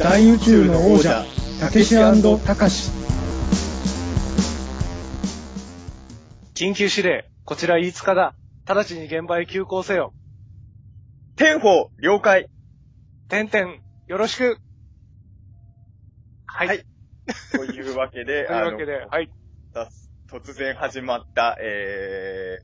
大宇宙の王者たけしたかし緊急指令、こちら飯塚だ。直ちに現場へ急行せよ。天宝、了解。てんてん、よろしく。はい。はい というわけで、というわけで、はい。突然始まった、え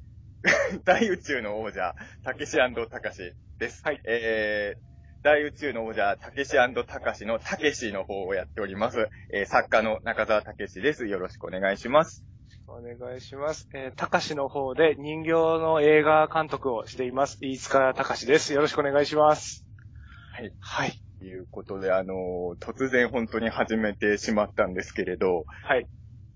ー、大宇宙の王者、たけしたかしです。はいえー、大宇宙の王者、たけしたかしのたけしの方をやっております。えー、作家の中澤たけしです。よろしくお願いします。お願いします。えー、たかしの方で人形の映画監督をしています。飯塚たかしです。よろしくお願いします。はい。はい。ということで、あのー突然本当に始めてしまったんですけれど、はい。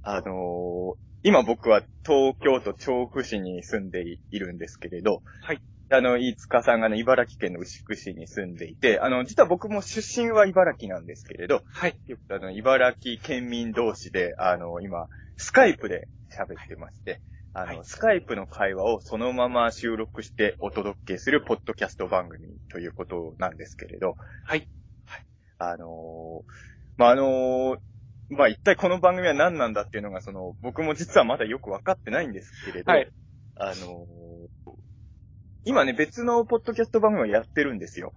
あのー今僕は東京都調布市に住んでいるんですけれど、はい。あの、飯塚さんがね、茨城県の牛久市に住んでいて、あの、実は僕も出身は茨城なんですけれど、はい。あの、茨城県民同士で、あの、今、スカイプで喋ってまして、あの、はいスカイプの会話をそのまま収録してお届けするポッドキャスト番組ということなんですけれど、はい。あのーまあ、あのーまあ、一体この番組は何なんだっていうのが、その、僕も実はまだよくわかってないんですけれど、はい。あのー今ね、別のポッドキャスト番組をやってるんですよ。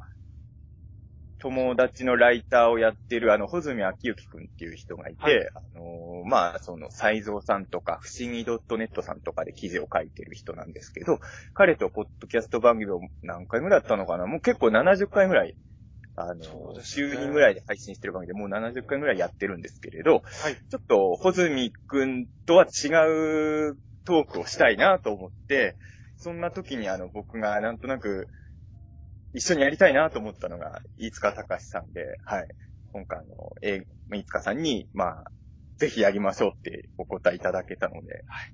友達のライターをやってる、あの、穂積昭之くんっていう人がいて、はいあのーまあ、その、斎蔵さんとか、不思議 .net さんとかで記事を書いてる人なんですけど、彼とポッドキャスト番組を何回ぐらいやったのかな？もう結構70回ぐらい、あのそうです週ね2ぐらいで配信してる番組でもう70回ぐらいやってるんですけれど、はい。ちょっと、穂積くんとは違うトークをしたいなと思って、そんな時にあの、僕がなんとなく、一緒にやりたいなと思ったのが、飯塚隆さんで、はい。今回の、えー、飯塚さんに、まあ、ぜひやりましょうってお答えいただけたので、はい。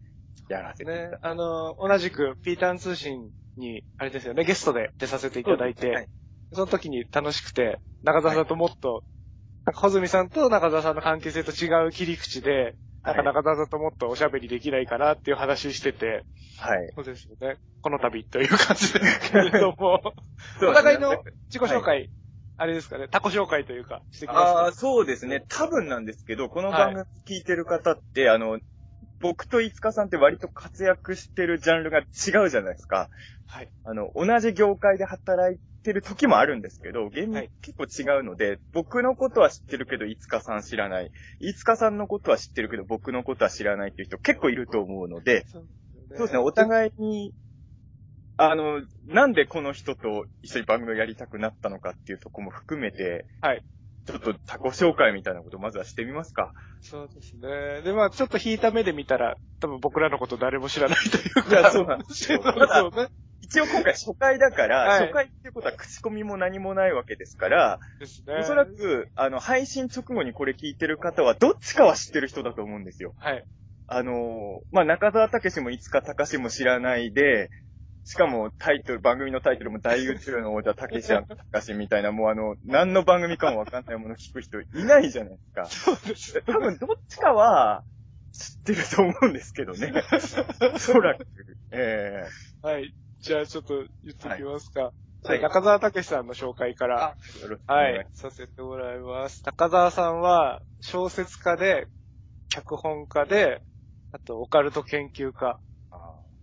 やらせてねき、あの、同じく、ピーターン通信に、あれですよね、ゲストで出させていただいて、はいその時に楽しくて、中澤さんともっと、なんか、穂積さんと中澤さんの関係性と違う切り口で、なんかはい。中澤さんともっとおしゃべりできないかなっていう話してて、はい。そうですよね。この度という感じですけれども、そうお互いの自己紹介、あれですかね、タコ紹介というか、してきあまあ、そうですね。多分なんですけど、この番組聞いてる方って、あの、僕と飯塚さんって割と活躍してるジャンルが違うじゃないですか。す。はい。あの、同じ業界で働いてる時もあるんですけど、厳はい密結構違うので、僕のことは知ってるけど、飯塚さん知らない。飯塚さんのことは知ってるけど、僕のことは知らないっていう人結構いると思うので、そうそうですね、お互いに、あの、なんでこの人と一緒に番組をやりたくなったのかっていうとこも含めて、はい。ちょっと他己紹介みたいなことをまずはしてみますか。そうですね。で、まあちょっと引いた目で見たら、多分僕らのこと誰も知らないというか。いやそうなんですよね。一応今回初回だから、はい初回っていうことは口コミも何もないわけですから、ですね。おそらく、あの、配信直後にこれ聞いてる方は、どっちかは知ってる人だと思うんですよ。はい。あのーまあ、中澤武史もいつか隆史も知らないで、しかもタイトル、番組のタイトルも大宇宙の王者武史隆史みたいな、もうあの、何の番組かもわかんないもの聞く人いないじゃないですか。そうです。多分どっちかは知ってると思うんですけどね。おそらく。えはい。じゃあちょっと言ってきますか。はい中澤武さんの紹介から、は願いさせてもらいます。高澤さんは、小説家で、脚本家で、あと、オカルト研究家。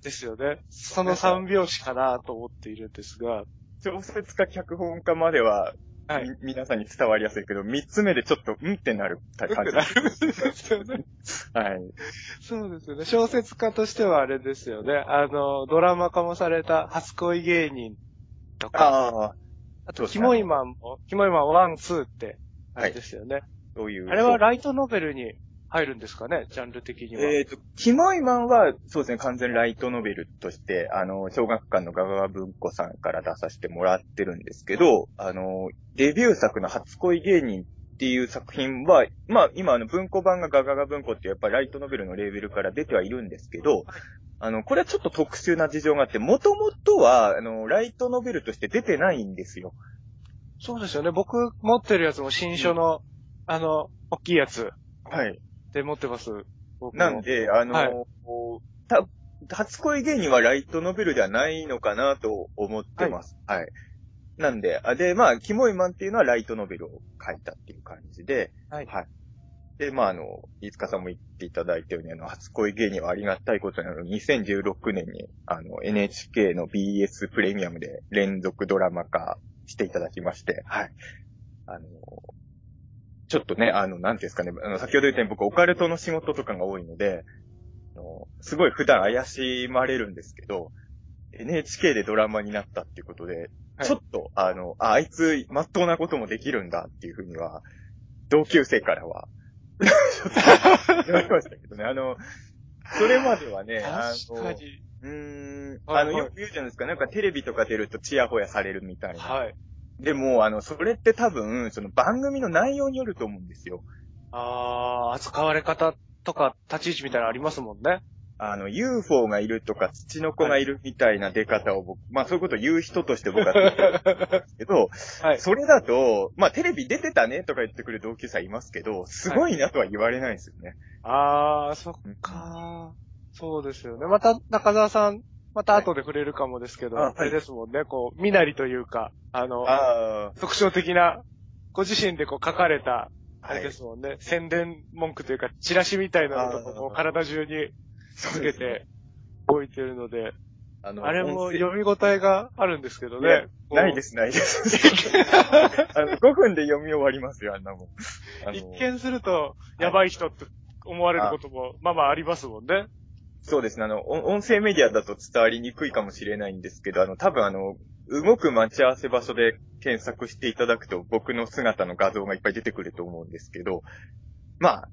ですよね。その三拍子かなと思っているんですが、小説家、脚本家までは、はい。み皆さんに伝わりやすいけど、三つ目でちょっと、うんってなる感じ。なるんですよね。はい。そうですよね。小説家としてはあれですよね。あの、ドラマ化もされた初恋芸人とか、ああ、あと、キモイマンも、キモイマンワン、ツーって、あはいれですよね。そういう。あれはライトノベルに入るんですかね、ジャンル的には。えっ、と、キモイマンは、そうですね、完全ライトノベルとして、あの、小学館のガガガ文庫さんから出させてもらってるんですけど、あの、デビュー作の初恋芸人っていう作品は、まあ、今、あの、文庫版がガガガ文庫ってやっぱライトノベルのレーベルから出てはいるんですけど、あの、これはちょっと特殊な事情があって、もともとは、あの、ライトノベルとして出てないんですよ。そうですよね。僕持ってるやつも新書の、あの、大きいやつはい。で持ってます。なんで、あの、はいた初恋芸人はライトノベルではないのかなと思ってます。はい。なんで、あで、まあ、キモイマンっていうのはライトノベルを書いたっていう感じで、はい。はい。で、まあ、あの、飯塚さんも言っていただいたように、あの、初恋芸人はありがたいことに、あの、2016年に、あの、NHK の BS プレミアムで連続ドラマ化していただきまして、はい。あの、ちょっとね、あの、なんていうんですかね、あの、先ほど言ったように僕、オカルトの仕事とかが多いので、あのすごい普段怪しまれるんですけど、NHK でドラマになったっていうことで、はいちょっと、あの、あ、あいつ、まっとうなこともできるんだっていうふうには、同級生からは、ちょっと言われましたけどね。あの、それまではね、あの。うーん、はいあの、よく言うじゃないですか、なんかテレビとか出るとチヤホヤされるみたいな。はい。でも、あの、それって多分、その番組の内容によると思うんですよ。あー、扱われ方とか立ち位置みたいなのありますもんね。あの、UFO がいるとか、土の子がいるみたいな出方を僕、まあそういうことを言う人として僕は言ってるんですけど、はい。それだと、まあテレビ出てたねとか言ってくる同級生いますけど、すごいなとは言われないですよね。あー、そっかそうですよね。また、中澤さん、また後で触れるかもですけど、あはい。あれですもんね、こう、身なりというか、あの、あ特徴的な、ご自身でこう書かれた、あ、あれですもんね、宣伝文句というか、チラシみたいなのと体中につけて置いてるので、あのあれも読み応えがあるんですけどね。ないですす、ないです。あの、5分で読み終わりますよ、あんなもん。一見すると、やばい人って思われることも、まあまあありますもんね。そうですね、あの、音音声メディアだと伝わりにくいかもしれないんですけど、あの、多分あの、動く待ち合わせ場所で検索していただくと僕の姿の画像がいっぱい出てくると思うんですけど、まあ、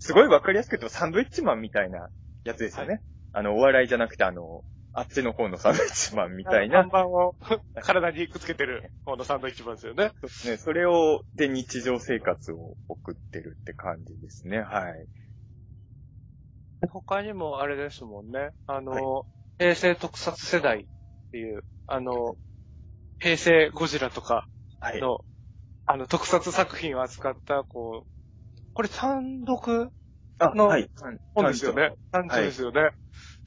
すごいわかりやすく言うとサンドイッチマンみたいなやつですよね。あの、お笑いじゃなくてあの、あっちの方のサンドイッチマンみたいな看。板を体にくっつけてる方のサンドイッチマンですよね。そうですね、それを、で日常生活を送ってるって感じですね、はい。他にもあれですもんね。あの、平成特撮世代っていう、あの、平成ゴジラとかはい。の、あの、特撮作品を扱った、こう、これ単独あ、のはい。本ですよね。単独ですよね。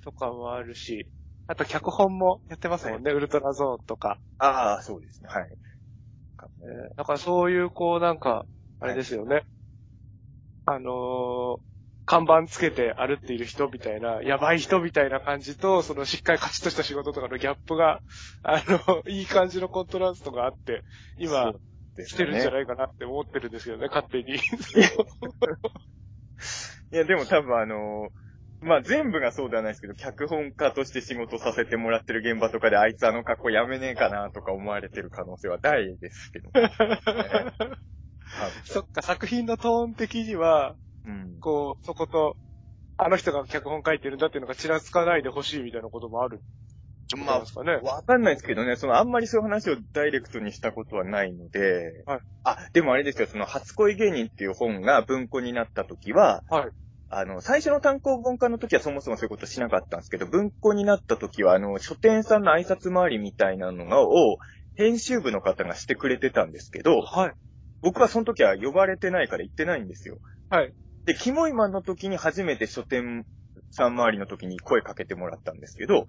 とかもあるし、あと脚本もやってますもんね。ウルトラゾーンとか。ああ、そうですね、はい。えーだからそういう、こう、なんか、あれですよね。あのー看板つけて歩っている人みたいな、やばい人みたいな感じと、そのしっかりカチッとした仕事とかのギャップが、あの、いい感じのコントラストがあって、今、です来てるんじゃいないかなって思ってるんですけどね、勝手に。いや、でも多分あのまあ、全部がそうではないですけど、脚本家として仕事させてもらってる現場とかで、あいつあの格好やめねえかなとか思われてる可能性は大ですけど。そっか、作品のトーン的には、うん。こう、そこと、あの人が脚本書いてるんだっていうのがちらつかないでほしいみたいなこともある。まあ。わかんないですけどね、そのあんまりそういう話をダイレクトにしたことはないので、はいあ、でもあれですよ、その初恋芸人っていう本が文庫になった時は、はい。あの、最初の単行本化の時はそもそもそういうことしなかったんですけど、文庫になった時は、あの、書店さんの挨拶回りみたいなのがを、編集部の方がしてくれてたんですけど、はい。僕はその時は呼ばれてないから行ってないんですよ。はい。で、キモイマンの時に初めて書店さん周りの時に声かけてもらったんですけど、はい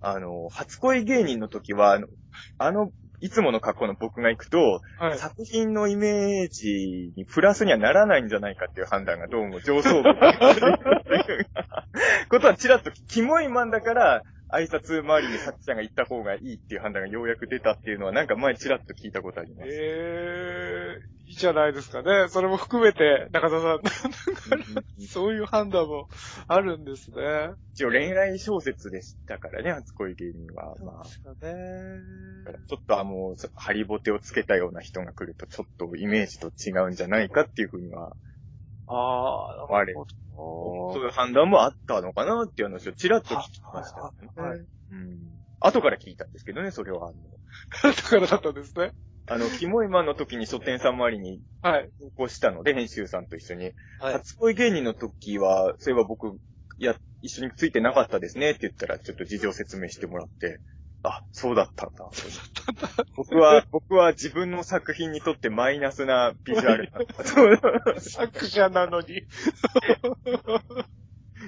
あの、初恋芸人の時は、あの、あのいつもの格好の僕が行くと、はい。作品のイメージにプラスにはならないんじゃないかっていう判断がどうも上層部が ことはちらっと、キモいマンだから、挨拶周りにさっちゃんが行った方がいいっていう判断がようやく出たっていうのは、なんか前ちらっと聞いたことあります。ええいいじゃないですかね。それも含めて、中田さん、そういう判断もあるんですね。一応恋愛小説でしたからね、初恋芸人は。まあ、すかね。ちょっとあの、ハリボテをつけたような人が来ると、ちょっとイメージと違うんじゃないかっていうふうには、ああ、あれなるそうほどいう判断もあったのかなっていう話をちらっと聞きました、ね。はいはいうん。後から聞いたんですけどね、それは。あの、だからだったんですね。あの、キモイマンの時に書店さん周りにはい。投稿したので、編集さんと一緒に。はい。初恋芸人の時は、そういえば僕、いや、一緒についてなかったですねって言ったら、ちょっと事情説明してもらって、あ、そうだったんだ。僕は、僕は自分の作品にとってマイナスなビジュアルだった。作者なのに。い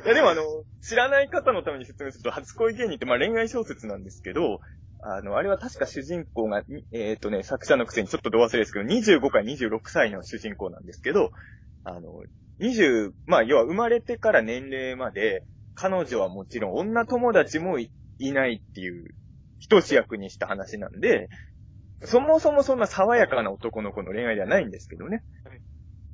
や、でもあの、知らない方のために説明すると、初恋芸人ってまあ恋愛小説なんですけど、あの、あれは確か主人公が、にえっ、とね、作者のくせにちょっとど忘れですけど、25から26歳の主人公なんですけど、あの、20、まあ、要は生まれてから年齢まで、彼女はもちろん女友達もいいないっていう、一つ役にした話なんで、そもそもそんな爽やかな男の子の恋愛ではないんですけどねはい。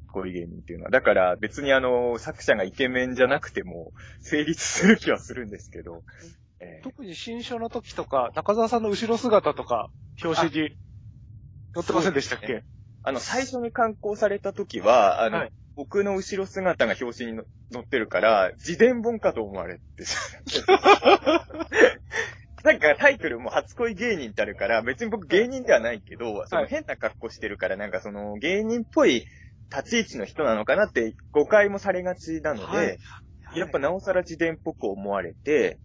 こういう芸人っていうのは。だから別にあの、作者がイケメンじゃなくても成立する気はするんですけど。えー特に新書の時とか、中澤さんの後ろ姿とか、表紙に載ってませんでしたっけ？そうですあの、最初に刊行された時は、あの、はい僕の後ろ姿が表紙にの載ってるから、自伝本かと思われて。なんかタイトルも初恋芸人ってあるから、別に僕芸人ではないけど、その変な格好してるから、なんかその芸人っぽい立ち位置の人なのかなって誤解もされがちなので、はいやっぱなおさら自伝っぽく思われて、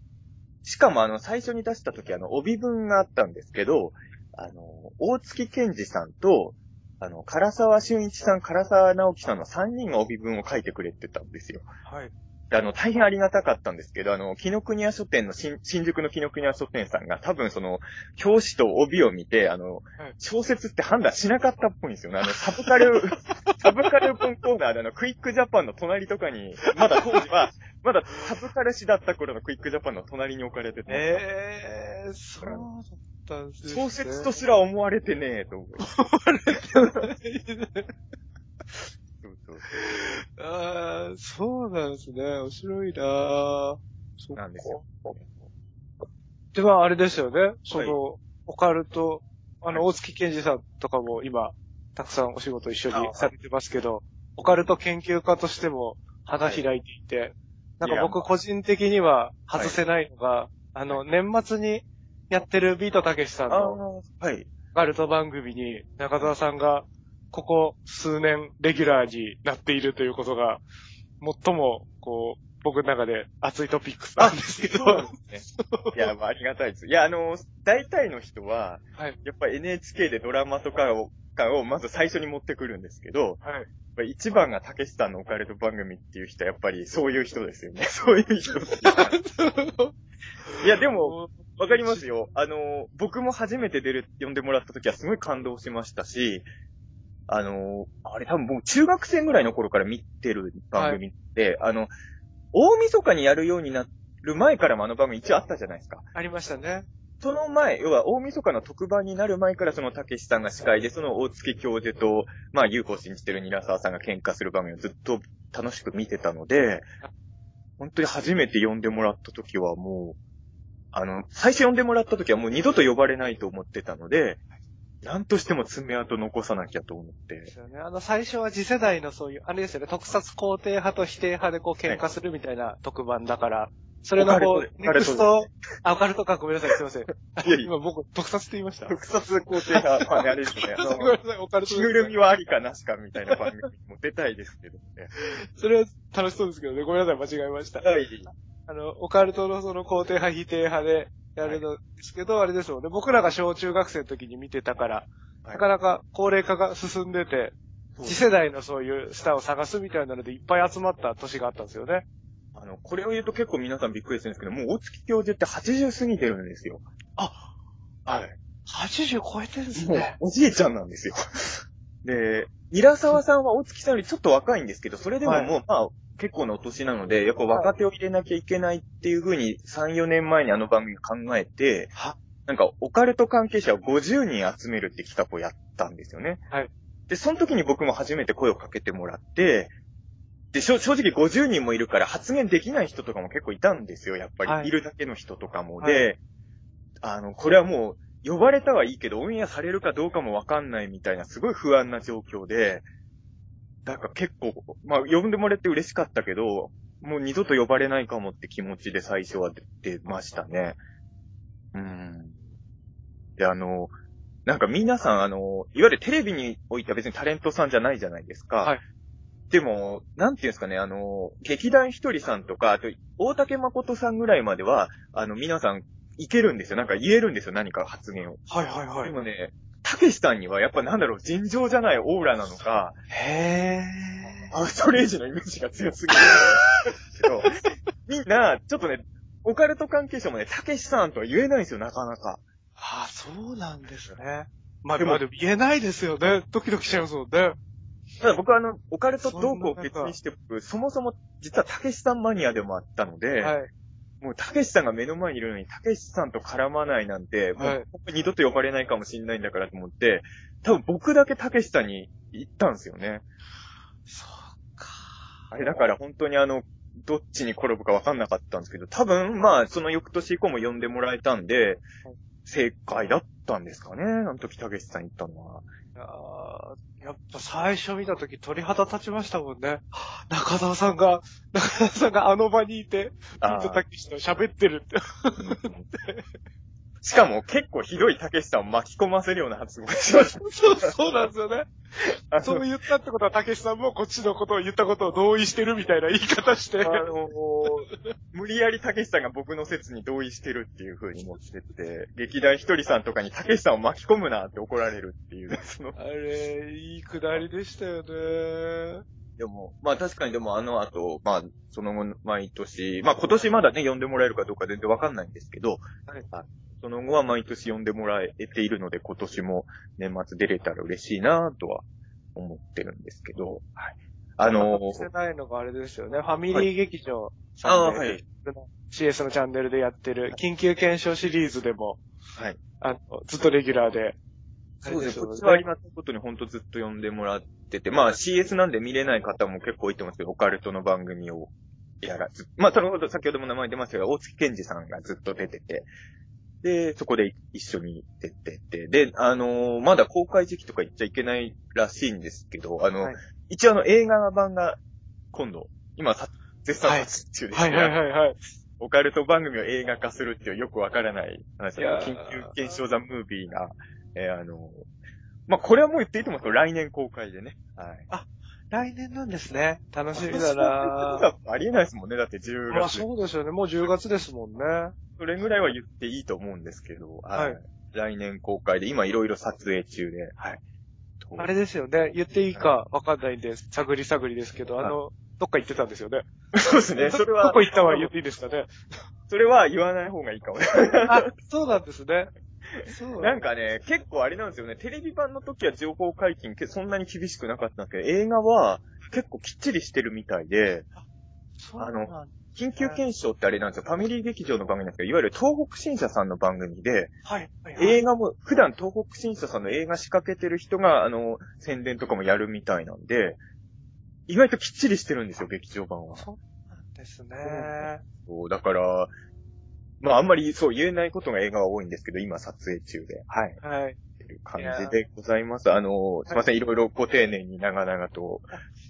しかもあの、最初に出した時あの、帯文があったんですけど、あの、大月健二さんと、あの、唐沢俊一さん、唐沢直樹さんの3人が帯文を書いてくれてたんですよ。はい。であの、大変ありがたかったんですけど、あの、木の国屋書店の新、新宿の木の国屋書店さんが多分その、表紙と帯を見て、あの、小説って判断しなかったっぽいんですよね。あの、サブカル、サブカル本コーナーであの、クイックジャパンの隣とかに、まだ当時は、まだサブカル誌だった頃のクイックジャパンの隣に置かれてて、ええー、そうだったんですね。小説とすら思われてねえと思う。そうそうああ、そうなんですね。面白いなぁ。そっかなんですよ。では、あれですよね。その、オカルト、あの、大月健二さんとかも今、たくさんお仕事一緒にされてますけど、オカルト研究家としても花開いていて、なんか僕個人的には外せないのが、あの、年末にやってるビートたけしさんあのあ、はい。オカルト番組に中澤さんがここ数年レギュラーになっているということが、最も、こう、僕の中で熱いトピックスなんですけど、そうですね。いや、まあ、ありがたいです。いや、あの、大体の人は、はい。やっぱり NHK でドラマとかを、かをまず最初に持ってくるんですけど、はい。一番がたけしさんのオカルト番組っていう人はやっぱりそういう人ですよね。そういう人っていうか。いや、でも、わかりますよ。あの、僕も初めて出る、呼んでもらった時はすごい感動しましたし、あの、あれ多分もう中学生ぐらいの頃から見てる番組って、あの、大晦日にやるようになる前からもあの番組一応あったじゃないですか。ありましたね。その前、要は大晦日の特番になる前からそのたけしさんが司会で、その大月教授と、まあ、優子を信じてるニラ沢さんが喧嘩する番組をずっと楽しく見てたので、本当に初めて呼んでもらった時はもう、あの、最初呼んでもらった時はもう二度と呼ばれないと思ってたので、なんとしても爪痕残さなきゃと思ってで。すよね。あの、最初は次世代のそういう、あれですよね、特撮肯定派と否定派でこう喧嘩するみたいな特番だから、それのこう、ネクスト、あ、オカルトか、ごめんなさい、すいません。いやいや 今僕、特撮って言いました。特撮肯定派、まあね、あれですね。あごめんの、なさい、オカルト着ぐるみはありかなしかみたいな番組も出たいですけどね。それは楽しそうですけどね、ごめんなさい、間違えました。はい。あの、オカルトのその肯定派、否定派でやるのですけど、あれですもんね、僕らが小中学生の時に見てたから、はいなかなか高齢化が進んでて、次世代のそういうスターを探すみたいなのでいっぱい集まった年があったんですよね。あの、これを言うと結構皆さんびっくりするんですけど、もう大月教授って80過ぎてるんですよ。あ、はい。80超えてるんですもうね。おじいちゃんなんですよ。で、平沢さんは大月さんよりちょっと若いんですけど、それでももう、まあ、結構なお年なので、やっぱ若手を入れなきゃいけないっていう風に3、4年前にあの番組考えて、はなんかオカルト関係者を50人集めるって企画をやったんですよね。はい。で、その時に僕も初めて声をかけてもらって、で、正正直50人もいるから発言できない人とかも結構いたんですよ、やっぱり。はいい、るだけの人とかも。はいで、あの、これはもう、呼ばれたはいいけど、オンエアされるかどうかもわかんないみたいな、すごい不安な状況で、だから結構、まあ、呼んでもらって嬉しかったけど、もう二度と呼ばれないかもって気持ちで最初は出ましたね。うん。で、あの、なんか皆さん、あの、いわゆるテレビにおいては別にタレントさんじゃないじゃないですか。はいでも、なんていうんですかね、あの、劇団ひとりさんとか、あと、大竹誠さんぐらいまでは、あの、皆さん、いけるんですよ。なんか言えるんですよ、何か発言を。はいはいはでもね、たけしさんにはやっぱなんだろう、尋常じゃないオーラなのか、へアウトレイジのイメージが強すぎるみんな、ちょっとね、オカルト関係者もね、たけしさんとは言えないんですよ、なかなか。ああ、そうなんですね。まあ、でもでも、でも言えないですよね。ドキドキしちゃいますもんね。ただ僕はあの、オカルトトークを別にして僕、そもそも実はたけしさんマニアでもあったので、はい。もうたけしさんが目の前にいるのにたけしさんと絡まないなんて、もはいう僕二度と呼ばれないかもしれないんだからと思って、多分僕だけたけしさんに行ったんですよね。そうか。あれだから本当にあの、どっちに転ぶか分かんなかったんですけど、多分まあその翌年以降も呼んでもらえたんで、正解だったんですかね。あの時たけしさん行ったのは。いやーやっぱ最初見たとき鳥肌立ちましたもんね。中澤さんが、中澤さんがあの場にいて、ピントたけしと喋ってるって。しかも結構ひどいたけしさんを巻き込ませるような発言をしました。そう、そうなんですよね。そう言ったってことは、たけしさんもこっちのことを言ったことを同意してるみたいな言い方して。あの無理やりたけしさんが僕の説に同意してるっていう風に持ってって、劇団ひとりさんとかにたけしさんを巻き込むなって怒られるっていう、その、あれ、いいくだりでしたよね。でも、まあ確かにでもあの後、まあ、その後、毎年、まあ今年まだね、呼んでもらえるかどうか全然わかんないんですけど、はいあその後は毎年呼んでもらえているので、今年も年末出れたら嬉しいなとは思ってるんですけど、はい。あのー、してないのがあれですよね。ファミリー劇場あさんで、ーはい CS のチャンネルでやってる緊急検証シリーズでも、はい。あの、ずっとレギュラーで。そうですね。こっちははありがたいことに本当ずっと呼んでもらってて、まあ CS なんで見れない方も結構いてますけど、オカルトの番組をやらず、まあそのほど先ほども名前出ましたが、大月健二さんがずっと出てて、で、そこで一緒に出てて、で、あのーまだ公開時期とか言っちゃいけないらしいんですけど、あの、はい一応あの映画版が今度、今さ絶賛撮影中ですね。はいはいはいはい。オカルト番組を映画化するっていうよくわからない話いやー緊急検証ザ・ムービーが、えーあの、まあ、これはもう言っていいと思うんですけど、来年公開でね。はい。来年なんですね。楽しみだなはありえないですもんね。だって10まあ月。そうですよね。もう10月ですもんね。それぐらいは言っていいと思うんですけど、はい。はい来年公開で、今いろいろ撮影中で、はい。あれですよね。言っていいかわかんないんで、探り探りですけど、あの、どっか行ってたんですよね。そうですね。それどはこ、行ったは言っていいですかね。それは言わない方がいいかもね。あ、そうなんですね。そうなんかね、結構あれなんですよね。テレビ版の時は情報解禁けそんなに厳しくなかったんですけど、映画は結構きっちりしてるみたいで、そうなんだ緊急検証ってあれなんですよ。ファミリー劇場の番組なんですけど、いわゆる東北新社さんの番組で、はい。はいはい映画も、普段東北新社さんの映画仕掛けてる人が、あの、宣伝とかもやるみたいなんで、意外ときっちりしてるんですよ、劇場版は。そうなんですね。そう、だから、まああんまりそう言えないことが映画は多いんですけど、今撮影中で。はい。はい。っていう感じでございます。あの、すいません、いろいろご丁寧に長々と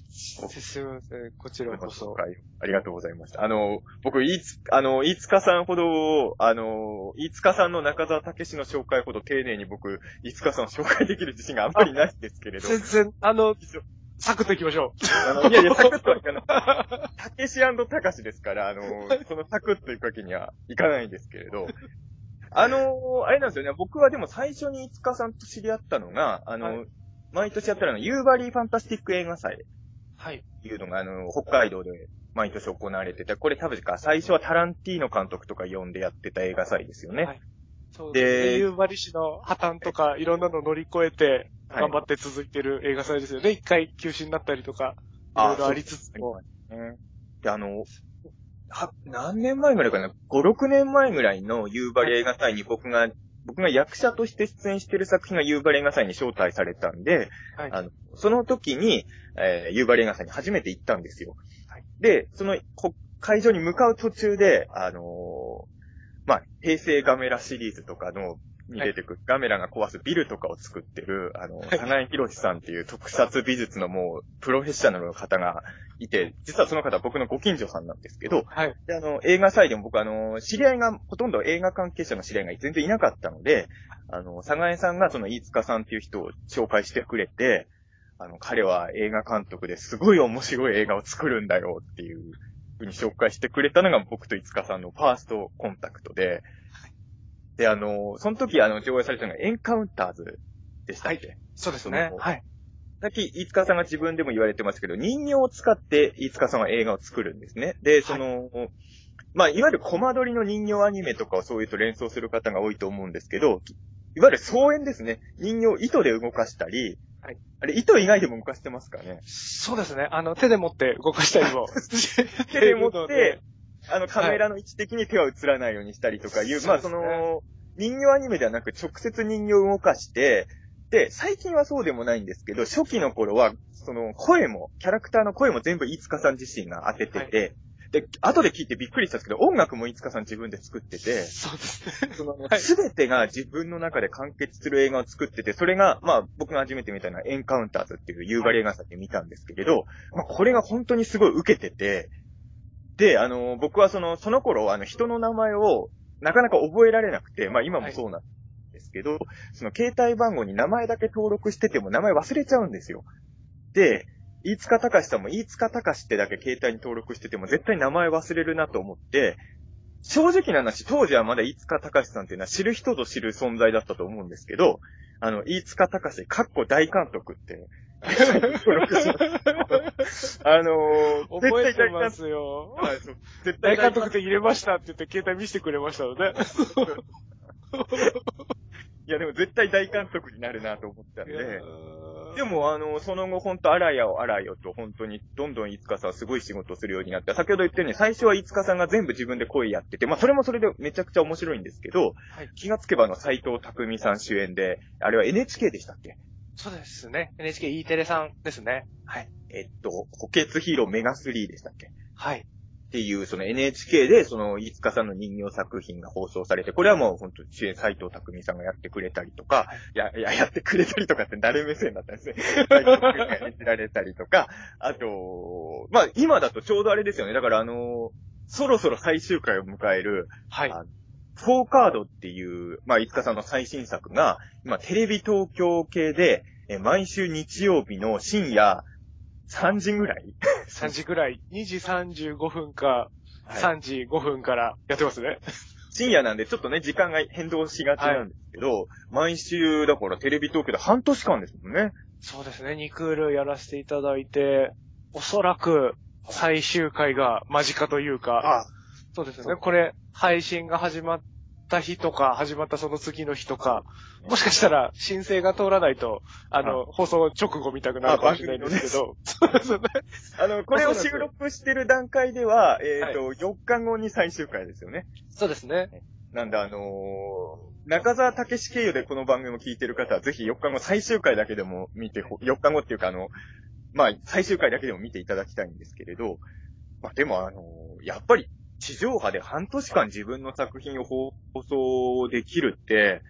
すみません。こちらこご紹そ。介ありがとうございました。あの、僕、いつ、あの、飯塚さんほど、あの、飯塚さんの中澤武史の紹介ほど丁寧に僕、飯塚さんを紹介できる自信があんまりないんですけれど。全然、あの、サクッと行きましょあのいやいや、サクッとはいかない。たけしたかしですから、あの、そのサクッと行くわけにはいかないんですけれど。あの、あれなんですよね。僕はでも最初に飯塚さんと知り合ったのが、あの、はい毎年やってるの、ゆうばりファンタスティック映画祭う。はい。いうのが、あの、北海道で毎年行われてて、これ多分か、最初はタランティーノ監督とか呼んでやってた映画祭ですよね。はいそうですでね。夕張市の破綻とか、いろんなの乗り越えて、はい頑張って続いてる映画祭ですよね。一回休止になったりとか、いろいろありつつも。ね。で、あの、は、何年前ぐらいかな ?5、6年前ぐらいの夕張映画祭に僕が、僕が役者として出演してる作品が夕張映画祭に招待されたんで、はい。あの、その時に、えー、夕張映画祭に初めて行ったんですよ。はいで、その、こ会場に向かう途中で、あのーまあ、平成ガメラシリーズとかの、に出てくる、ガメラが壊すビルとかを作ってる、あの、はい。長井博さんっていう特撮美術のもう、プロフェッショナルの方がいて、実はその方は僕のご近所さんなんですけど、はい。で、あの、映画祭でも僕あの、知り合いが、ほとんど映画関係者の知り合いが全然いなかったので、あの、佐賀江さんがその飯塚さんっていう人を紹介してくれて、あの、彼は映画監督ですごい面白い映画を作るんだよっていうふうに紹介してくれたのが僕と飯塚さんのファーストコンタクトで、で、あの、その時あの、上映されたのがエンカウンターズでしたっけ、そうですね。はい。さっき、飯塚さんが自分でも言われてますけど、人形を使って飯塚さんは映画を作るんですね。で、その、まあ、いわゆるコマ撮りの人形アニメとかをそういうと連想する方が多いと思うんですけど、いわゆる総演ですね。人形を糸で動かしたり、はい。あれ、糸以外でも動かしてますかね？そうですね。あの、手で持って動かしたりも。手で持って、あの、カメラの位置的に手は映らないようにしたりとかいう、まあ、その、人形アニメではなく直接人形を動かして、で、最近はそうでもないんですけど、初期の頃は、その、声も、キャラクターの声も全部飯塚さん自身が当ててて、で、後で聞いてびっくりしたんですけど、音楽も飯塚さん自分で作ってて、そうですね。そのはい。すべてが自分の中で完結する映画を作ってて、それが、まあ、僕が初めて見たのはエンカウンターズっていう夕張映画祭で見たんですけれど、まあ、これが本当にすごい受けてて、で、あの、僕はその、その頃、あの、人の名前をなかなか覚えられなくて、まあ、今もそうなんですけど、その、携帯番号に名前だけ登録してても名前忘れちゃうんですよ。で、飯塚隆さんも飯塚隆ってだけ携帯に登録してても絶対名前忘れるなと思って、正直な話、当時はまだ飯塚隆さんっていうのは知る人ぞ知る存在だったと思うんですけど、あの、飯塚隆、かっこ大監督って、あのー、覚えてますよ。絶大対監督で入れましたって言って携帯見せてくれましたので。いや、でも絶対大監督になるなと思ったんで、ーでも、あの、その後、本当あらやをあらよと、本当に、どんどん飯塚さんはすごい仕事をするようになって、先ほど言ったように、最初は飯塚さんが全部自分で声やってて、まあ、それもそれでめちゃくちゃ面白いんですけど、はい気がつけばあの、斎藤匠さん主演で、あれは NHK でしたっけ？そうですね。NHKE テレさんですね。はい。えっと、補欠ヒーローメガ3でしたっけ？はい。っていう、その NHK で、その、飯塚さんの人形作品が放送されて、これはもう本当主演斎藤匠さんがやってくれたりとか、や、いや、やってくれたりとかって誰目線だったんですね。斎藤君が演じられたりとか、あと、まあ、今だとちょうどあれですよね。だからあのそろそろ最終回を迎える、はい。あフォーカードっていう、まあ、飯塚さんの最新作が、今、テレビ東京系で、え毎週日曜日の深夜3時ぐらい3時ぐらい、2時35分か、はい3時5分からやってますね。深夜なんでちょっとね、時間が変動しがちなんですけど、毎週、だからテレビ東京で半年間ですもんね。そうですね。2クールやらせていただいて、おそらく最終回が間近というか、あ、そうですね。これ、配信が始まった日とか、始まったその次の日とか、もしかしたら申請が通らないと、あの、放送直後見たくなるかもしれないんですけど、そうですね。あの、これを収録してる段階では、えっ、と、4日後に最終回ですよね。そうですね。なんで、あのー中澤武史経由でこの番組を聞いてる方は、ぜひ4日後最終回だけでも見てほ、4日後っていうか、あの、まあ、最終回だけでも見ていただきたいんですけれど、まあ、でも、あのーやっぱり、地上波で半年間自分の作品を放送できるって、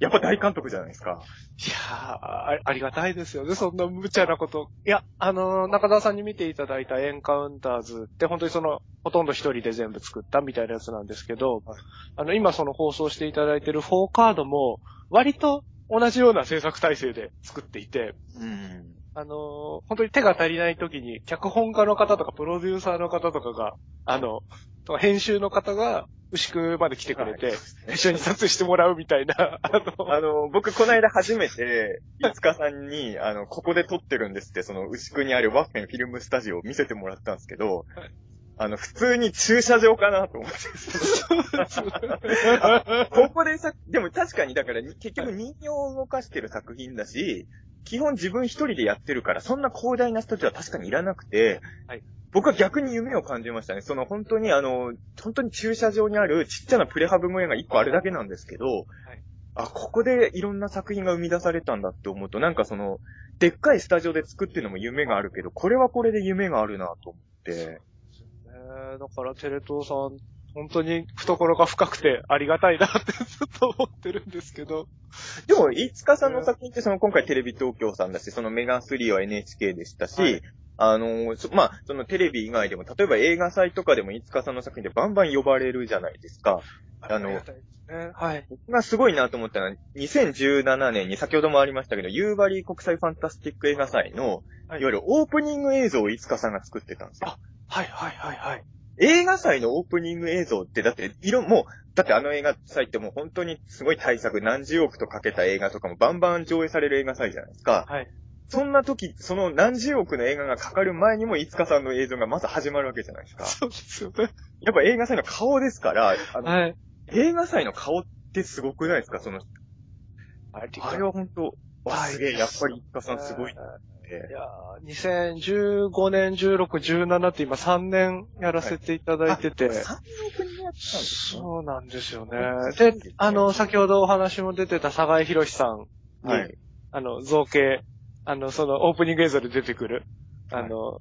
やっぱ大監督じゃないですか。いやーあ、ありがたいですよね。そんな無茶なこと。いや、あのー中澤さんに見ていただいたエンカウンターズって本当にその、ほとんど一人で全部作ったみたいなやつなんですけど、はいあの、今その放送していただいてるフォーカードも、割と同じような制作体制で作っていて、うん。あのー本当に手が足りない時に、脚本家の方とかプロデューサーの方とかが、あの、とか編集の方が、牛久まで来てくれて、一緒に撮影してもらうみたいな、あの、あの、僕、この間初めて、いつかさんに、あの、ここで撮ってるんですって、その、牛久にあるワッフェンフィルムスタジオを見せてもらったんですけど、はい。あの、普通に駐車場かなと思って。ここでさ、でも確かに、だから、結局人形を動かしてる作品だし、基本自分一人でやってるから、そんな広大なスタジオは確かにいらなくて、はい僕は逆に夢を感じましたね。その本当にあの、本当に駐車場にあるちっちゃなプレハブ小屋が一個あるだけなんですけど、あ、ここでいろんな作品が生み出されたんだって思うと、なんかその、でっかいスタジオで作ってるのも夢があるけど、これはこれで夢があるなと思って。ねえだからテレ東さん、本当に懐が深くてありがたいなってずっと思ってるんですけど。でも、飯塚さんの作品ってその今回テレビ東京さんだし、そのメガ3は NHK でしたし、はいあの、そまあ、そのテレビ以外でも、例えば映画祭とかでも飯塚さんの作品でバンバン呼ばれるじゃないですか。あのりがたいですね。はい。僕がすごいなと思ったのは、2017年に先ほどもありましたけど、夕張国際ファンタスティック映画祭の、はいいわゆるオープニング映像を飯塚さんが作ってたんですよ。はいはいはいはい。映画祭のオープニング映像って、だって、色、もう、だってあの映画祭ってもう本当にすごい大作、何十億とかけた映画とかもバンバン上映される映画祭じゃないですか。はい。そんな時、その何十億の映画がかかる前にも、いつかさんの映像がまず始まるわけじゃないですか。そうですよね。やっぱ映画祭の顔ですから、あのはい。映画祭の顔ってすごくないですか？その、あれあれは本当わ、すげえ、やっぱりいつかさんすごい。いやー2015年、16、17って今3年やらせていただいてて。3年億人やってたんですね。そうなんですよねうん。で、あの、先ほどお話も出てた坂井博さんに、はい。あの、造形、あの、そのオープニング映像で出てくる、あの、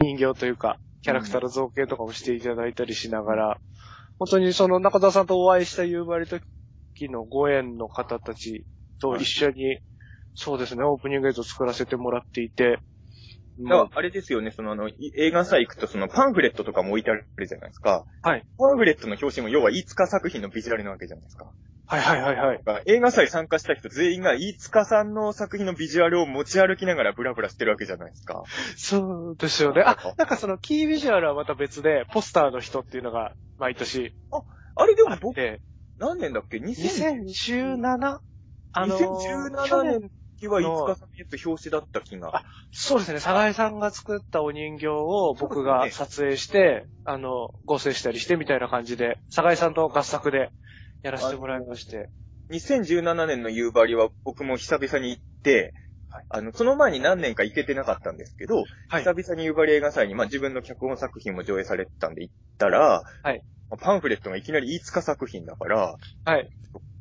人形というか、キャラクターの造形とかもしていただいたりしながら、本当にその中田さんとお会いした夕張時のご縁の方たちと一緒に、そうですね、オープニング映像作らせてもらっていて、だからあれですよね、そのあの、い映画祭行くとそのパンフレットとかも置いてあるじゃないですか。はい。パンフレットの表紙も要は飯塚作品のビジュアルなわけじゃないですか。はいはいはいはい。映画祭参加した人全員が飯塚さんの作品のビジュアルを持ち歩きながらブラブラしてるわけじゃないですか。そうですよね。あ、なんかそのキービジュアルはまた別で、ポスターの人っていうのが毎年あれであも僕、何年だっけ ?2017 2017? あのー2017去年年は飯塚さんのやつ表紙だった気が。そうですね、サ井さんが作ったお人形を僕が撮影して、あの、合成したりしてみたいな感じで、サ井さんと合作でやらせてもらいまして。2017年の夕張は僕も久々に行って、あの、その前に何年か行けてなかったんですけど、はい。久々に夕張映画祭に、まあ自分の脚本作品も上映されてたんで行ったら、はいまあパンフレットがいきなり飯塚作品だから、はい。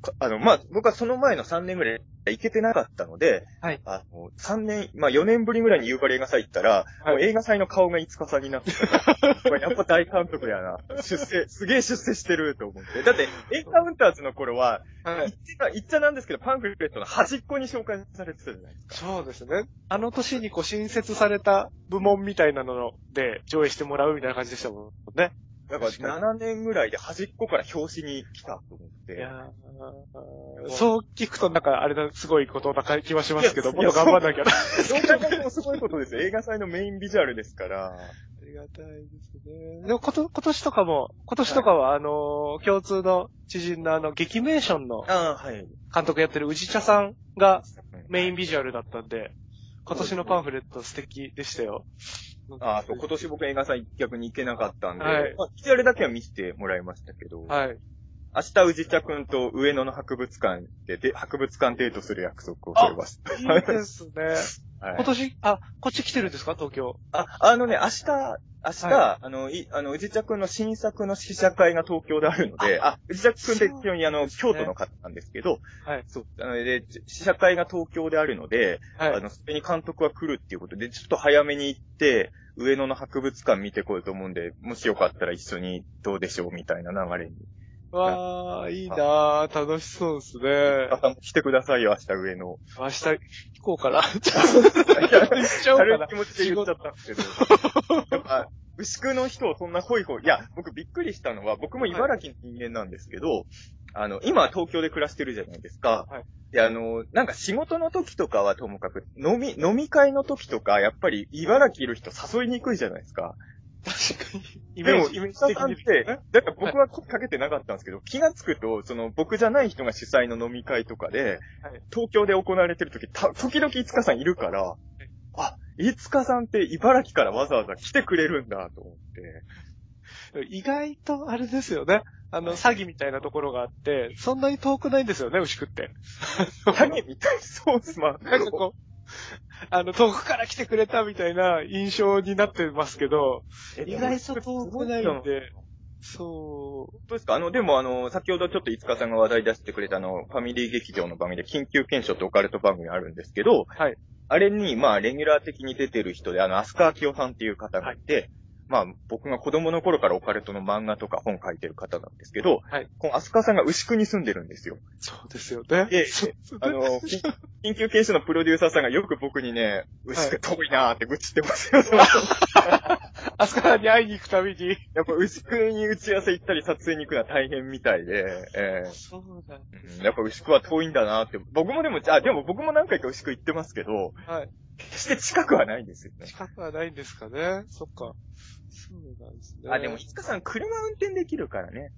かあの、まあ僕はその前の3年ぐらい行けてなかったので、はいあの、3年、まあ4年ぶりぐらいに夕張映画祭行ったら、はいもう映画祭の顔が飯塚さんになってたこれ やっぱ大監督やな。出世、すげえ出世してると思って。だって、エンカウンターズの頃は、はい。言っちゃなんですけど、パンフレットの端っこに紹介されてたじゃないですか。そうですね。あの年にこう新設された部門みたいなので上映してもらうみたいな感じでしたもんね。だから確かに7年ぐらいで端っこから表紙に来たと思って。いやーそう聞くとなんかあれだ、すごいことな気はしますけど、もっと頑張んなきゃな。どう考えてもすごいことですよ。映画祭のメインビジュアルですから。ありがたいですね。でもこと、今年とかも、今年とかは、あのー共通の知人のあの、劇メーションの。監督やってる宇治茶さんがメインビジュアルだったんで、今年のパンフレット素敵でしたよ。ああ、そう、今年僕映画祭逆に行けなかったんで、はい。まあ、ビジュアルだけは見せてもらいましたけど、はい。明日宇治茶くんと上野の博物館でで、博物館デートする約束を取れました。いいですね。はい今年、あ、こっち来てるんですか？東京。あ、あのね、明日、明日、はあの、い、あの、宇治茶くんの新作の試写会が東京であるので、あ、宇治茶くんって基本にあの、ね京都の方なんですけど、はい。そう、あの、で、試写会が東京であるので、はい。あの、それに監督は来るっていうことで、ちょっと早めに行って、上野の博物館見てこようと思うんで、もしよかったら一緒にどうでしょうみたいな流れに。わー、いいなー、楽しそうですね。あ来てくださいよ、明日上野。明日行こうかな。行っちゃおうかな軽い気。持ちで言っちゃったんですけど。やっぱ、牛久の人をそんなホイホイ、いや、僕びっくりしたのは、僕も茨城の人間なんですけど、あの、今は東京で暮らしてるじゃないですか。はいで、あの、なんか仕事の時とかはともかく、飲み、飲み会の時とか、やっぱり茨城いる人誘いにくいじゃないですか。確かに。イでも、メージ、イメージ的にさんって、だから僕は声かけてなかったんですけど、気がつくと、その僕じゃない人が主催の飲み会とかで、はい東京で行われてる時、た時々いつかさんいるから、あ、いつかさんって茨城からわざわざ来てくれるんだと思って。意外とあれですよね。あの、詐欺みたいなところがあって、そんなに遠くないんですよね、牛久って。詐欺みたいそうっす、まあ。なんかこう、あの、遠くから来てくれたみたいな印象になってますけど、え意外と遠くないんで、そどうですか？あの、でもあの、先ほどちょっといつかさんが話題出してくれたあの、ファミリー劇場の番組で緊急検証ってオカルト番組あるんですけど、はい。あれに、まあ、レギュラー的に出てる人で、あの、アスカアキオさんっていう方がいて、まあ、僕が子供の頃からオカルトの漫画とか本書いてる方なんですけど、はい。このアスカさんが牛久に住んでるんですよ。う、そうですよね。であの、き緊急検証のプロデューサーさんがよく僕にね、牛久遠いなーって愚痴ってますよ。あそこらに会いに行くたびに。やっぱ牛久に打ち合わせ行ったり撮影に行くのは大変みたいで、えそうだ。ーうんやっぱ牛久は遠いんだなって。僕もでも、あ、でも僕も何回か牛久行ってますけど、はい。決して近くはないんですよね。近くはないんですかね。そっか。そうなんですね。あ、でも、いつかさん車運転できるからね。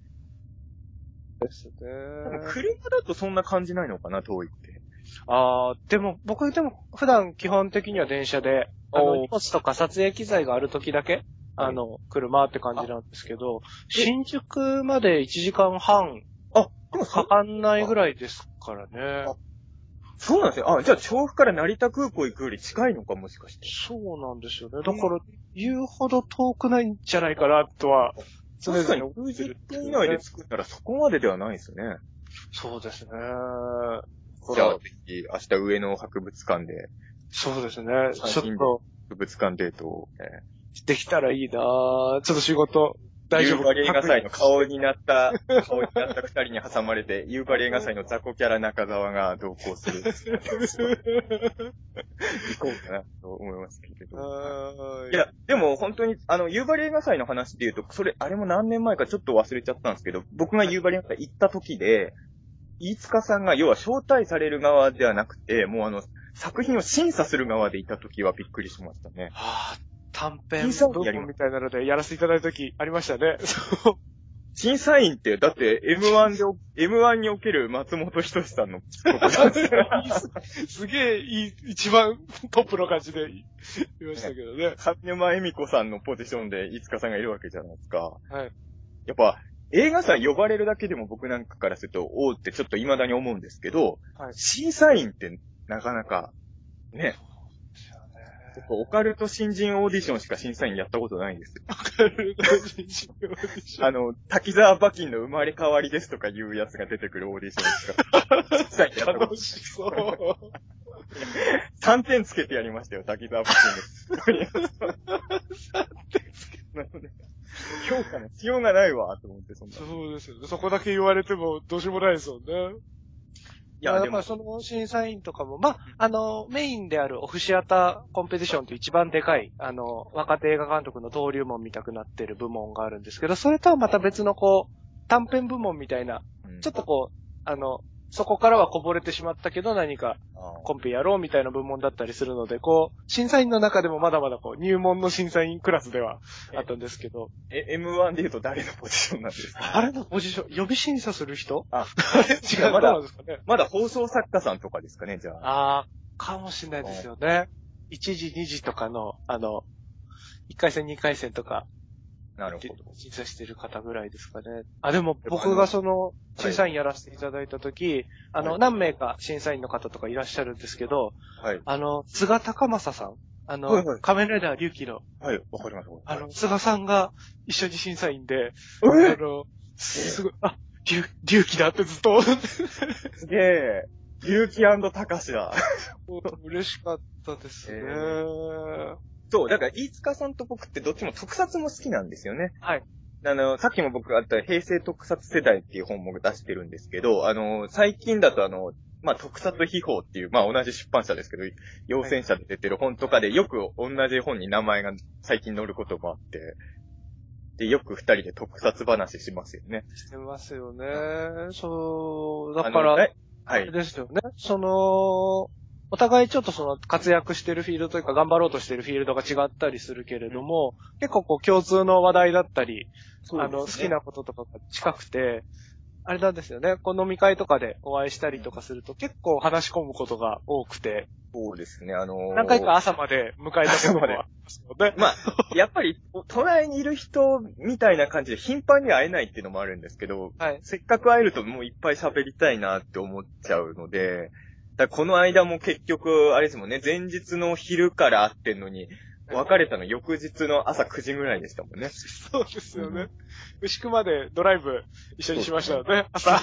ですね。車だとそんな感じないのかな、遠いって。ああ、でも僕でも普段基本的には電車で、あの、荷物とか撮影機材がある時だけ、あの、車って感じなんですけど、新宿まで1時間半あ、でもかかんないぐらいですからね。あそうなんですよ。あ、じゃあ調布から成田空港行くより近いのか、もしかして。そうなんですよね。だから、言うほど遠くないんじゃないかなとは、常確かに々思ってる60分以内で作ったらそこまでではないですね。そうですね。じゃあ、ぜひ、明日上野博物館で、そうですね。ちょっと、博物館デートを、えできたらいいなぁちょっと仕事、ー、大丈夫ユーバリ映画祭の顔になった、顔になった二人に挟まれて、ユーバリ映画祭の雑魚キャラ中澤が同行する。行こうかなと思いますけれど。はいや、でも本当に、あの、夕張映画祭の話で言うと、それ、あれも何年前かちょっと忘れちゃったんですけど、僕が夕張映画祭行った時で、飯塚さんが、要は招待される側ではなくて、もうあの、作品を審査する側でいた時はびっくりしましたね。はあ、短編部門みたいなのでやらせていただいた時ありましたね。審査員って、だって M1 でお、M1 における松本人志さんの すげえいい、一番トップの感じで言いましたけどね。上沼恵美子さんのポジションで飯塚さんがいるわけじゃないですか。はい。やっぱ、映画祭呼ばれるだけでも僕なんかからすると、おーってちょっと未だに思うんですけど、はい審査員ってなかなか、ね、僕オカルト新人オーディションしか審査員やったことないんですよ。あの、滝沢馬琴の生まれ変わりですとかいうやつが出てくるオーディションしか、審査員やったこと楽しそう。3点つけてやりましたよ、滝沢馬琴です。なので評価のしようがないわ、と思って、そんな。そうですよね。そこだけ言われてもどうしようもないですもんね。いや、でも。だから、その審査員とかも、まあ、あの、メインであるオフシアターコンペティションという一番でかい、あの、若手映画監督の登竜門見たくなってる部門があるんですけど、それとはまた別のこう、短編部門みたいな、うん。ちょっとこう、あの、そこからはこぼれてしまったけど何かコンペやろうみたいな部門だったりするので、こう、審査員の中でもまだまだこう、入門の審査員クラスではあったんですけど、え、M1 で言うと誰のポジションなんですか？あれのポジション、予備審査する人？あ、違う、まだ。まだ放送作家さんとかですかね、じゃあ。ああ、かもしれないですよね。1時、2時とかの、あの、1回戦、2回戦とか、なるほど。審査してる方ぐらいですかね。あ、でも僕がその、審査員やらせていただいたとき、あの、はい何名か審査員の方とかいらっしゃるんですけど、はい。あの、菅高正さん、あの、はいはい仮面ライダー龍騎の、はい、わかります。あの、菅さんが一緒に審査員で、あえの、すごい、あ、龍、龍騎だってずっとすげえ。ゆうきたかしだ。嬉しかったですね。えそう、だから、飯塚さんと僕ってどっちも特撮も好きなんですよね。はい。あの、さっきも僕があった平成特撮世代っていう本も出してるんですけど、あの、最近だとあの、まあ、特撮秘宝っていう、まあ、同じ出版社ですけど、陽戦社で出てる本とかでよく同じ本に名前が最近載ることもあって、で、よく二人で特撮話しますよね。してますよね。そう、だから、えはい。ですよね。その、お互いちょっとその活躍してるフィールドというか頑張ろうとしてるフィールドが違ったりするけれども、結構こう共通の話題だったり、あの、好きなこととかが近くて、あれなんですよね。こう飲み会とかでお会いしたりとかすると結構話し込むことが多くて、そうですね、あのー何回か朝まで迎えたこともありますよね。まあ、やっぱり、隣にいる人みたいな感じで頻繁に会えないっていうのもあるんですけど、はい。せっかく会えるともういっぱい喋りたいなって思っちゃうので、だこの間も結局、あれですもんね、前日の昼から会ってんのに、別れたの翌日の朝9時ぐらいでしたもんね。そうですよね。牛久までドライブ一緒にしましたよね。朝。はい。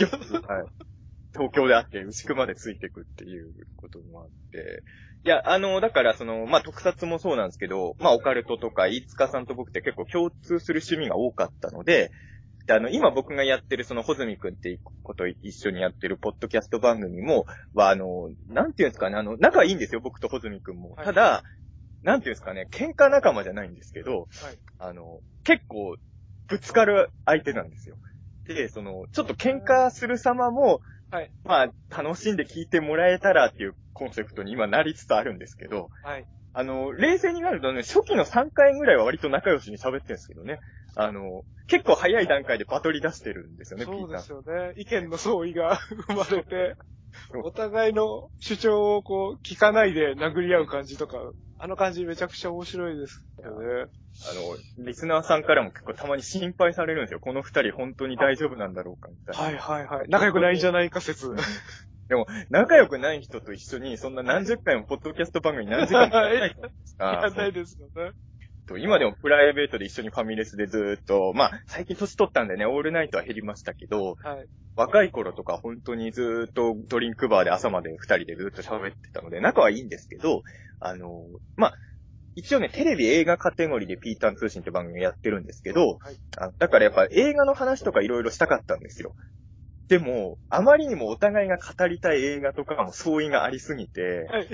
東京で会って、牛久までついてくっていうこともあって。いや、あの、だから、その、まあ、特撮もそうなんですけど、まあ、オカルトとか、飯塚さんと僕って結構共通する趣味が多かったので、で、あの、今僕がやってる、その、ほずみくんっていうことを一緒にやってる、ポッドキャスト番組も、は、あの、なんていうんですかね、あの、仲はいいんですよ、僕とほずみくんも。はいただ、なんていうんですかね、喧嘩仲間じゃないんですけど、はいあの、結構、ぶつかる相手なんですよ。で、その、ちょっと喧嘩する様も、はい。まあ、楽しんで聞いてもらえたらっていうコンセプトに今なりつつあるんですけど、はい。あの、冷静になるとね、初期の3回ぐらいは割と仲良しに喋ってるんですけどね。あの、結構早い段階でバトり出してるんですよね、そうですよ。よね。意見の相違が 生まれて。お互いの主張をこう、聞かないで殴り合う感じとか、あの感じめちゃくちゃ面白いですよね。あの、リスナーさんからも結構たまに心配されるんですよ。この二人本当に大丈夫なんだろうかみたいな。はいはいはい。仲良くないんじゃないか説。仲良くない人と一緒に、そんな何十回もポッドキャスト番組何時間もやらないじゃないですか。やんないですよね。と今でもプライベートで一緒にファミレスでずーっと、まあ、最近年取ったんでね、オールナイトは減りましたけど、はい。若い頃とか本当にずーっとドリンクバーで朝まで二人でずーっと喋ってたので、仲はいいんですけど、あの、まあ、一応ね、テレビ映画カテゴリーでピーターン通信って番組やってるんですけど、はいあだからやっぱ映画の話とかいろいろしたかったんですよ。でも、あまりにもお互いが語りたい映画とかも相違がありすぎて、はい。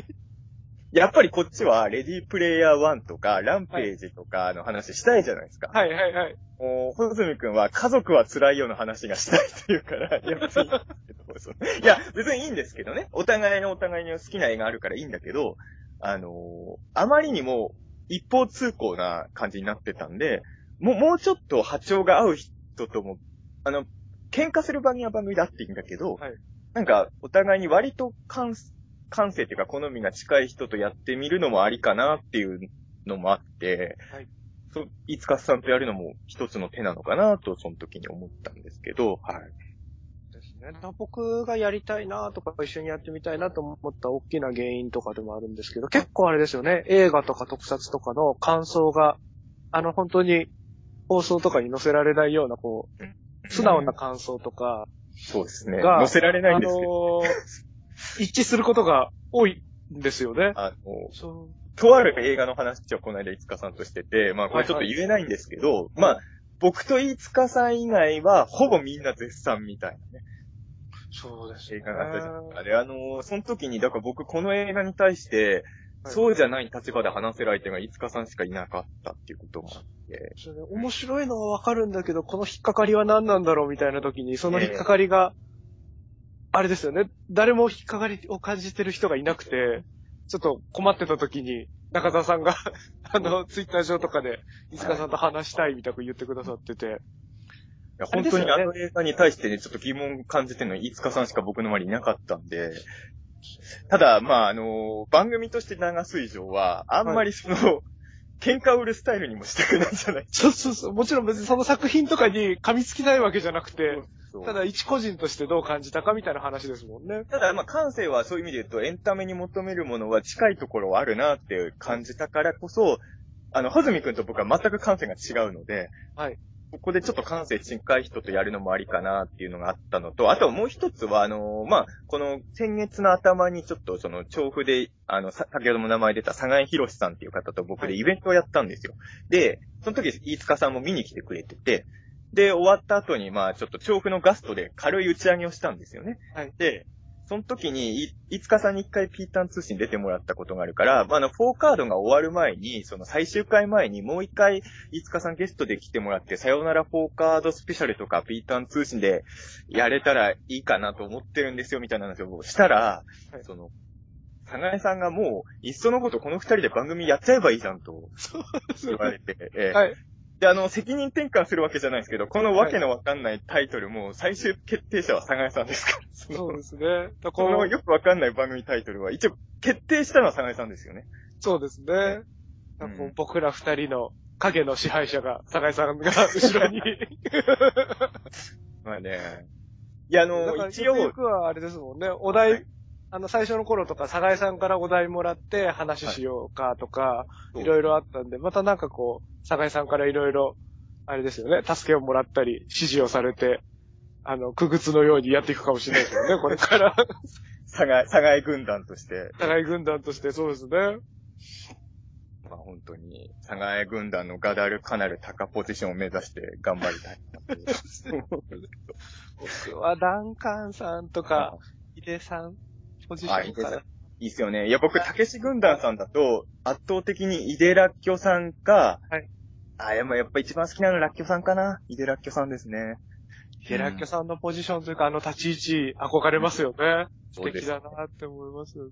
やっぱりこっちはレディープレイヤー1とかランページとかの話したいじゃないですか。はいはいはい。もう、ほずみくんは家族は辛いような話がしたいっていうから、い や別にいいんですけど、そういや、別にいいんですけどね。お互いのお互いの好きな映画あるからいいんだけど、あのーあまりにも一方通行な感じになってたんで、もう、もうちょっと波長が合う人とも、あの、喧嘩する番組は番組であっていいんだけど、はいなんか、お互いに割と感、感性っていうか好みが近い人とやってみるのもありかなっていうのもあって、はいそう、いつかさんとやるのも一つの手なのかなと、その時に思ったんですけど、はい。ですね。僕がやりたいなとか一緒にやってみたいなと思った大きな原因とかでもあるんですけど、結構あれですよね。映画とか特撮とかの感想が、あの本当に放送とかに載せられないような、こう、素直な感想とかそうですね。が、載せられないんあですけど、のー 一致することが多いんですよね。あの、そう。とある映画の話をこの間、いつかさんとしてて、まあこれちょっと言えないんですけど、まあ、僕と飯塚さん以外は、ほぼみんな絶賛みたいなね、そうですね。映画があったじゃないですか。で、あのーその時に、だから僕この映画に対して、はいそうじゃない立場で話せる相手が飯塚さんしかいなかったっていうこともあって、面白いのはわかるんだけど、この引っかかりは何なんだろうみたいな時に、その引っかかりが、あれですよね。誰も引っかかりを感じてる人がいなくて、ちょっと困ってた時に、中田さんが、あの、ツイッター上とかで、飯塚さんと話したいみたく言ってくださってて、いや本当にあの映画に対してね、ちょっと疑問を感じてるのは飯塚さんしか僕の周りにいなかったんで、ただ、まあ、あの番組として流す以上は、あんまりその、喧嘩を売るスタイルにもしたくないじゃないそうそうそう。もちろん別にその作品とかに噛みつきたいわけじゃなくて、ただ一個人としてどう感じたかみたいな話ですもんね。ただ、まあ、感性はそういう意味で言うと、エンタメに求めるものは近いところはあるなって感じたからこそ、あの、はずみくんと僕は全く感性が違うので、はい。ここでちょっと感性近い人とやるのもありかなっていうのがあったのと、あとはもう一つは、あのまあ、この先月の頭にちょっとその調布で、あの、さ先ほども名前出た佐賀井博さんっていう方と僕でイベントをやったんですよ。で、その時、飯塚さんも見に来てくれてて、で、終わった後に、まあ、ちょっと調布のガストで軽い打ち上げをしたんですよね。はい。で、その時に、い、いつかさんに一回ピーターン通信出てもらったことがあるから、まあ、あの、4カードが終わる前に、その最終回前にもう一回、いつかさんゲストで来てもらって、さよなら4カードスペシャルとかピーターン通信でやれたらいいかなと思ってるんですよ、みたいな話をしたら、はい。その、さがえさんがもう、いっそのことこの二人で番組やっちゃえばいいじゃんと言われて、ええ。はい。で、あの、責任転換するわけじゃないですけど、このわけのわかんないタイトルも、最終決定者は佐賀江さんですから。そうですね。だこのよくわかんない番組タイトルは、一応、決定したのは佐賀江さんですよね。そうですね。うん僕ら二人の影の支配者が、酒井さんが後ろに。まあね。いや、あだの、一応、よくはあれですもんね。お題、はいあの、最初の頃とか、酒井さんからお題もらって話しようかとか、はいいろいろあったんで、またなんかこう、酒井さんからいろいろ、あれですよね、助けをもらったり、指示をされて、あの、苦靴のようにやっていくかもしれないですよね、これから。佐賀、佐賀江軍団として、酒井軍団としてそうですね。まあ本当に、佐賀江軍団のガダルかなる高ポジションを目指して頑張りたい。僕はダンカンさんとか、井出さん、ポジションから。いいっすよね。いや、僕、たけし軍団さんだと、圧倒的に井出らっきょさんか、はい。あ、でもやっぱ一番好きなのはらっきょさんかな。井出らっきょさんですね。ヘラッキョさんのポジションというか、あの立ち位置、憧れますよね。素敵だなって思いますよね。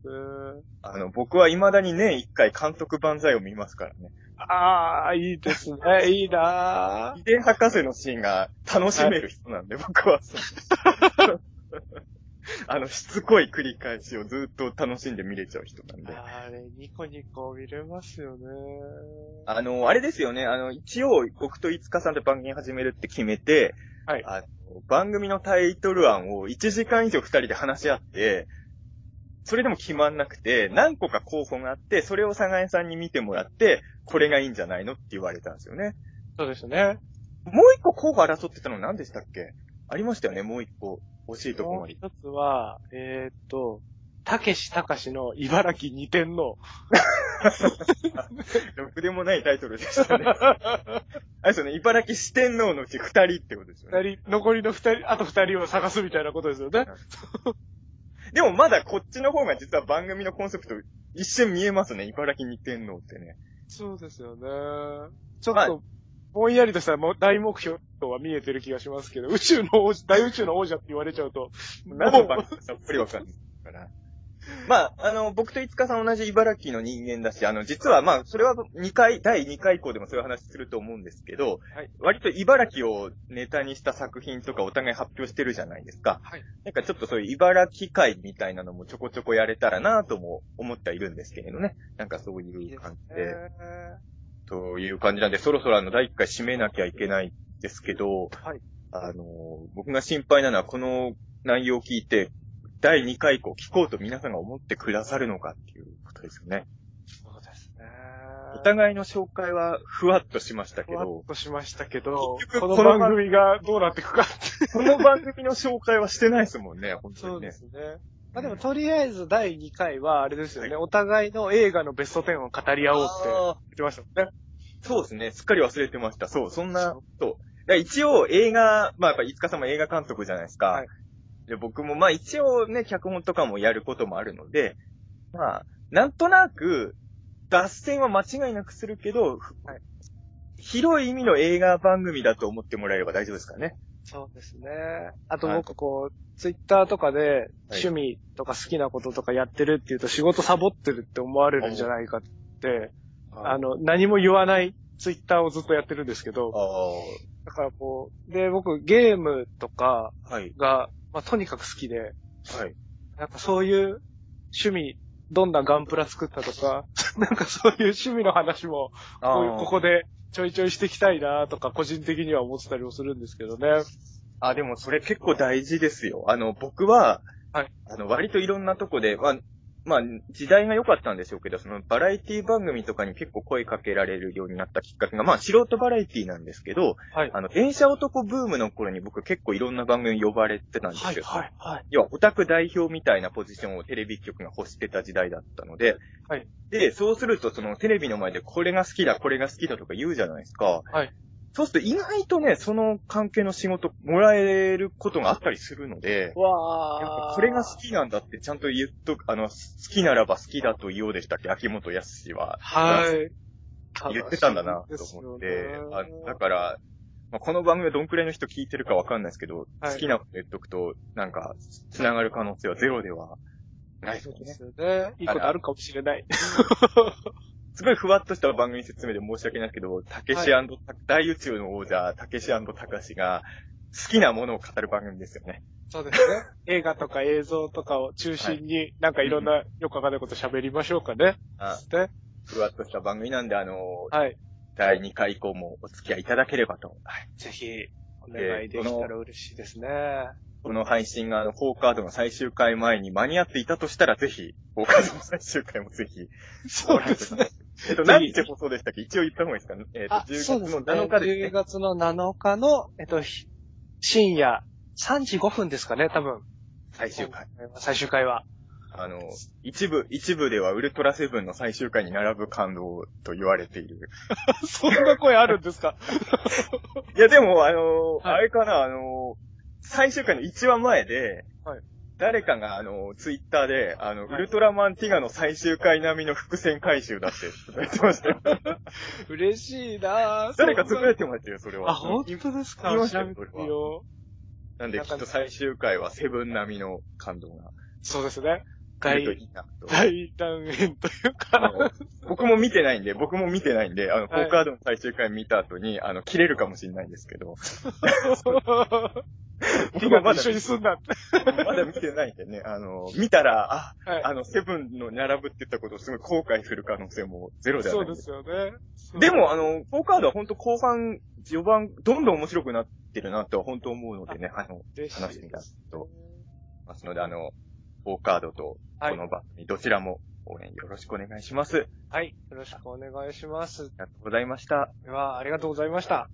あの、僕は未だに年一回監督万歳を見ますからね。ああ、いいですね。いいな井出博士のシーンが楽しめる人なんで、僕は。あの、しつこい繰り返しをずっと楽しんで見れちゃう人なんで。あれ、ニコニコ見れますよね。あの、あれですよね、あの、一応、僕と五日さんで番組始めるって決めて、はいあの番組のタイトル案を1時間以上二人で話し合って、それでも決まんなくて、何個か候補があって、それを佐賀江さんに見てもらって、これがいいんじゃないのって言われたんですよね。そうですね。もう一個候補争ってたの何でしたっけ？ありましたよね、もう一個。惜しいとこまで。もう一つは、えーっと、たけしたかしの茨城二天王。ろ くでもないタイトルでしたね。あれですよね、茨城四天王のうち二人ってことですよね。二人、残りの二人、あと二人を探すみたいなことですよね。でもまだこっちの方が実は番組のコンセプト一瞬見えますね、茨城二天王ってね。そうですよね。ちょっと、ぼんやりとしたもう大目標は見えてる気がしますけど、宇宙の王者、大宇宙の王者って言われちゃうと、何の番さっぱりわかんないから。まあ、あの、僕と五日さん同じ茨城の人間だし、あの、実はまあ、それは2回、第2回以降でもそういう話すると思うんですけど、はい割と茨城をネタにした作品とかお互い発表してるじゃないですか。はいなんかちょっとそういう茨城会みたいなのもちょこちょこやれたらなとも思ってはいるんですけれどね。なんかそういう感じで。という感じなんで、そろそろあの、第1回締めなきゃいけないんですけど、はいあの、僕が心配なのはこの内容を聞いて、第2回以降聞こうと皆さんが思ってくださるのかっていうことですよね。そうですね。お互いの紹介はふわっとしましたけふわっど、としましたけど、結局この番組がどうなっていくかって。この番組の紹介はしてないですもんね、本当にね。そうですね。まあでも、とりあえず第2回は、あれですよね、お互いの映画のベスト10を語り合おうって言ってましたもんね。そうですね。すっかり忘れてました。そう、そんな、そう。一応映画、まあやっぱ、いつかさんも映画監督じゃないですか。はいで、僕もまあ一応ね、脚本とかもやることもあるので、まあ、なんとなく、脱線は間違いなくするけど、ふ広い意味の映画番組だと思ってもらえれば大丈夫ですかね。そうですね。あとはい。僕こう、ツイッターとかで趣味とか好きなこととかやってるって言うと仕事サボってるって思われるんじゃないかって、あの、何も言わないツイッターをずっとやってるんですけど、あだからこう、で、僕ゲームとかが、まあとにかく好きで、はい。なんかそういう趣味、どんなガンプラ作ったとか、なんかそういう趣味の話も、ここでちょいちょいしていきたいなとか、個人的には思ってたりもするんですけどね。あ、でもそれ結構大事ですよ。あの、僕は、はいあの、割といろんなとこで、まあ、まあ、時代が良かったんでしょうけど、そのバラエティ番組とかに結構声かけられるようになったきっかけが、まあ、素人バラエティなんですけど、はい。あの、電車男ブームの頃に僕結構いろんな番組に呼ばれてたんですよ。はい、はい、はい。要は、オタク代表みたいなポジションをテレビ局が欲してた時代だったので、はい。で、そうすると、そのテレビの前でこれが好きだ、これが好きだとか言うじゃないですか。はい。そうすると意外とね、その関係の仕事もらえることがあったりするので、わやっぱこれが好きなんだってちゃんと言っとく、あの、好きならば好きだと言おうでしたっけ秋元康は。はい。言ってたんだなと思って、あだから、まあ、この番組はどんくらいの人聞いてるかわかんないですけど、はい好きなこと言っとくと、なんか、繋がる可能性はゼロではないですよねそうです。よね。いいことあるかもしれない。すごいふわっとした番組説明で申し訳ないけど、たけし大宇宙の王者、たけしたかしが、好きなものを語る番組ですよね。そうですね。映画とか映像とかを中心に、なんかいろんなよくわかんないこと喋りましょうかね。あね。ふわっとした番組なんで、あの、はい。第2回以降もお付き合いいただければと。はい。ぜひ、お願いできたら嬉しいですね。この配信が、あの、フォーカードの最終回前に間に合っていたとしたら、ぜひ、フォーカードの最終回もぜひ。そうですね。えっと、何日放送でしたっけ？一応言った方がいいですか？えっと、あ、10そうですね。月の7日です10ね。月の7日の、えっと、ひ深夜3時5分ですかね、多分。最終回。。最終回は。あの、一部、一部ではウルトラセブンの最終回に並ぶ感動と言われている。そんな声あるんですか？いや、でも、あの、はいあれかな、あの、最終回の1話前で、はい誰かが、あの、ツイッターで、あの、はいウルトラマンティガの最終回並みの伏線回収だって言ってましたよ。嬉しいなぁ。誰かつぶやいててましたよ、それは。あ、本当ですか？言いましたよ調べてみよう。なんで、きっと最終回はセブン並みの感動がそうですね。来ると大いいなと。大断円というあか。の僕も見てないんで、僕も見てないんで、あの、フはいォーカードの最終回見た後に、あの、切れるかもしれないんですけど、僕が一緒に住んだって。まだ見てないんでね、あの、見たら、あ、はい。あの、セブンの並ぶって言ったことをすごい後悔する可能性もゼロではそないんうですよね。でも、あの、4カードは本当後半、序盤、どんどん面白くなってるなとは本当思うのでね、あの、話してみたとますので、あの、4カードとはい。この番組どちらも応援よろしくお願いします。ありはい。よろしくお願いします。がとうございました。では、ありがとうございました。